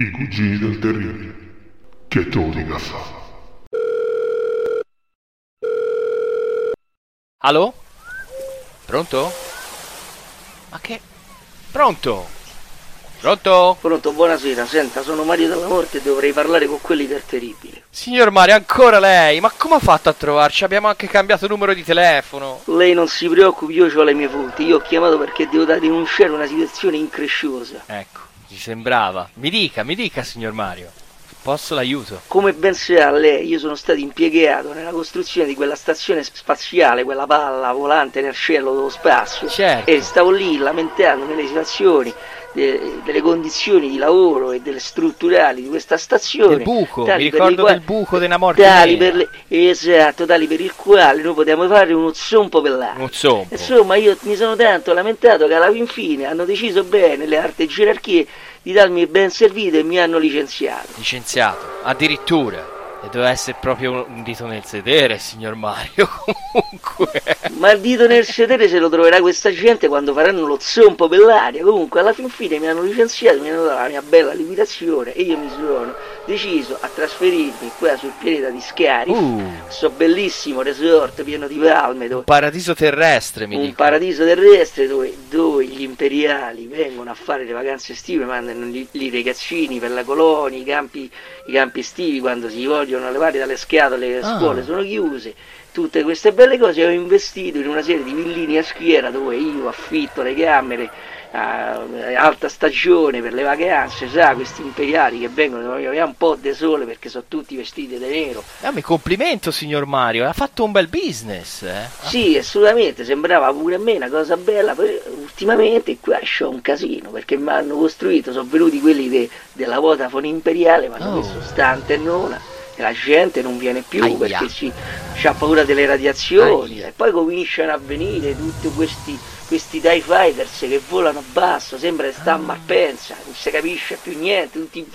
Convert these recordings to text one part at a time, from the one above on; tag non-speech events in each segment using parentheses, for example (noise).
I cugini del terribile. Che te lo dica fa? Allo? Pronto? Ma che... Pronto? Pronto? Pronto, buonasera. Senta, sono Mario della Morte e dovrei parlare con quelli del terribile. Signor Mario, ancora lei? Ma come ha fatto a trovarci? Abbiamo anche cambiato numero di telefono. Lei non si preoccupi, io ho le mie fonti. Io ho chiamato perché devo da denunciare una situazione incresciosa. Ecco, ci sembrava. Mi dica, mi dica, signor Mario. Posso l'aiuto? Come ben sa lei, io sono stato impiegato nella costruzione di quella stazione spaziale, quella palla volante nel cielo dello spazio. Certo. E stavo lì lamentandomi le situazioni, de- delle condizioni di lavoro e delle strutturali di questa stazione. Del buco, mi ricordo le qua- del buco della morte Tali le- esatto, tali per il quale noi potevamo fare uno zompo per zompo. Insomma, io mi sono tanto lamentato che alla fin fine hanno deciso bene le alte gerarchie di darmi il ben servito e mi hanno licenziato. Licenziato, addirittura. E doveva essere proprio un dito nel sedere, signor Mario. (laughs) Comunque. Ma il dito nel sedere se lo troverà questa gente quando faranno lo zompo per l'aria. Comunque, alla fin fine mi hanno licenziato, mi hanno dato la mia bella liquidazione e io mi sono deciso a trasferirmi qua sul pianeta di Scari. Uh, Questo bellissimo resort pieno di palme dove paradiso terrestre, mi un dico. paradiso terrestre dove, dove gli imperiali vengono a fare le vacanze estive, mandano gli, i ragazzini per la colonia, i campi, i campi estivi quando si vogliono levare dalle scatole, le Ah. scuole sono chiuse. Tutte queste belle cose ho investito in una serie di villini a schiera dove io affitto le camere a alta stagione per le vacanze, sa, questi imperiali che vengono aveva un po' di sole perché sono tutti vestiti di nero. Ah, mi complimento, signor Mario. Ha fatto un bel business, eh? Sì, assolutamente, sembrava pure a me una cosa bella, poi ultimamente qua c'ho un casino perché mi hanno costruito, sono venuti quelli de- della Vodafone Imperiale, mi hanno Oh. messo sta antennona la gente non viene più Aia. perché ci, c'ha paura delle radiazioni Aia. e poi cominciano a venire tutti questi, questi TIE Fighters che volano basso, sembra che sta a Malpensa, non si capisce più niente, tutti...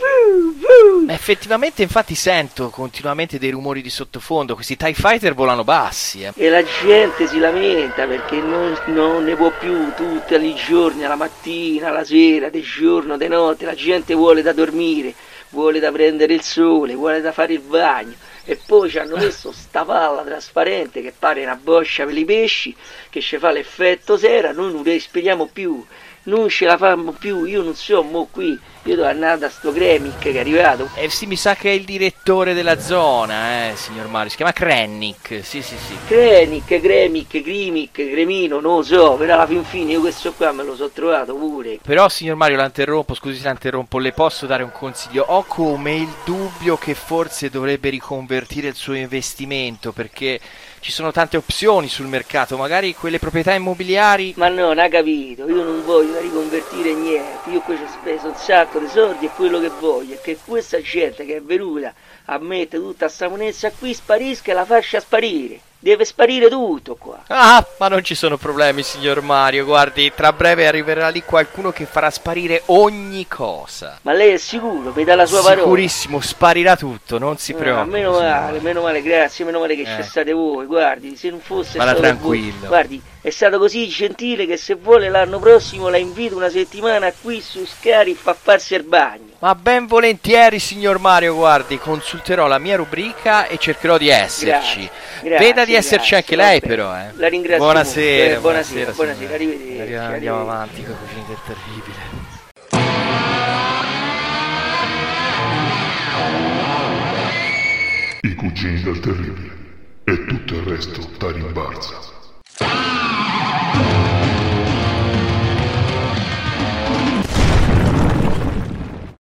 Ma effettivamente, infatti, sento continuamente dei rumori di sottofondo. Questi TIE Fighter volano bassi, eh. E la gente si lamenta perché non, non ne può più tutti i giorni, alla mattina, alla sera, di giorno, di notte, la gente vuole da dormire, vuole da prendere il sole, vuole da fare il bagno. E poi ci hanno messo sta palla trasparente che pare una boscia per i pesci, che ci fa l'effetto sera, noi non respiriamo più, non ce la fanno più, io non so, mo qui, io devo andare da sto Gremic che è arrivato, Eh sì, mi sa che è il direttore della zona, eh, signor Mario. Si chiama Krennic. Sì, sì, sì. Krenic, Gremic, Grimic, Gremino, non lo so, però alla fin fine io questo qua me lo so trovato pure. Però, signor Mario, la interrompo, scusi se la interrompo, le posso dare un consiglio? Ho come il dubbio che forse dovrebbe riconvertire il suo investimento, perché ci sono tante opzioni sul mercato, magari quelle proprietà immobiliari... Ma no, non ha capito, io non voglio riconvertire niente, io qui ci ho speso un sacco di soldi e quello che voglio è che questa gente che è venuta a mettere tutta sta monezza qui sparisca e la faccia sparire. Deve sparire tutto qua. Ah, ma non ci sono problemi, signor Mario, guardi, tra breve arriverà lì qualcuno che farà sparire ogni cosa. Ma lei è sicuro? Dà la sua parola? Sicurissimo, sparirà tutto, non si Ah, preoccupi. meno signor male, meno male, grazie, meno male che Eh. c'è state voi, guardi, se non fosse Vada stato tranquillo. voi- guardi, è stato così gentile che se vuole l'anno prossimo la invito una settimana qui su Scari a farsi il bagno. Ma ben volentieri, signor Mario, guardi, consulterò la mia rubrica e cercherò di esserci. Grazie, Veda di esserci grazie, anche lei, però, eh. La ringrazio Buonasera, buonasera, buonasera, signora. arrivederci, Andiamo, arrivederci. andiamo avanti con i cugini del terribile. I cugini del terribile. E tutto il resto da rimbalza.